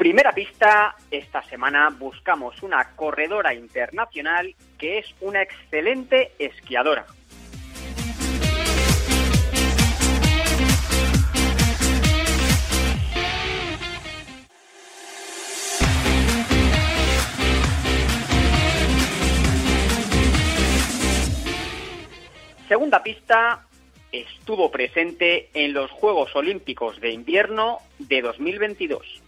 Primera pista, esta semana buscamos una corredora internacional que es una excelente esquiadora. Segunda pista, estuvo presente en los Juegos Olímpicos de Invierno de 2022.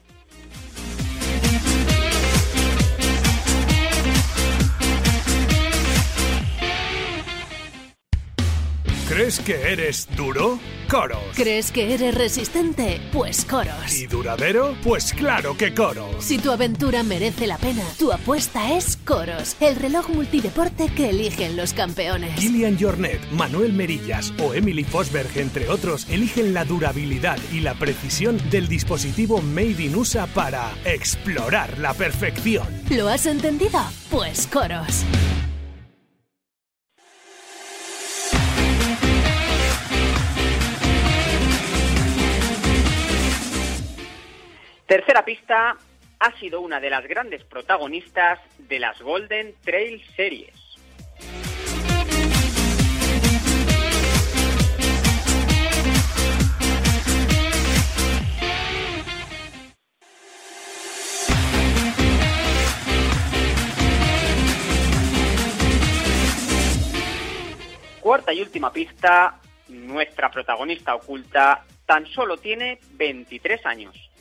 ¿Crees que eres duro? Coros. ¿Crees que eres resistente? Pues Coros. ¿Y duradero? Pues claro que Coros. Si tu aventura merece la pena, tu apuesta es Coros, el reloj multideporte que eligen los campeones. Kilian Jornet, Manuel Merillas o Emily Fosberg, entre otros, eligen la durabilidad y la precisión del dispositivo Made in USA para explorar la perfección. ¿Lo has entendido? Pues Coros. Tercera pista, ha sido una de las grandes protagonistas de las Golden Trail Series. Cuarta y última pista, nuestra protagonista oculta tan solo tiene 23 años.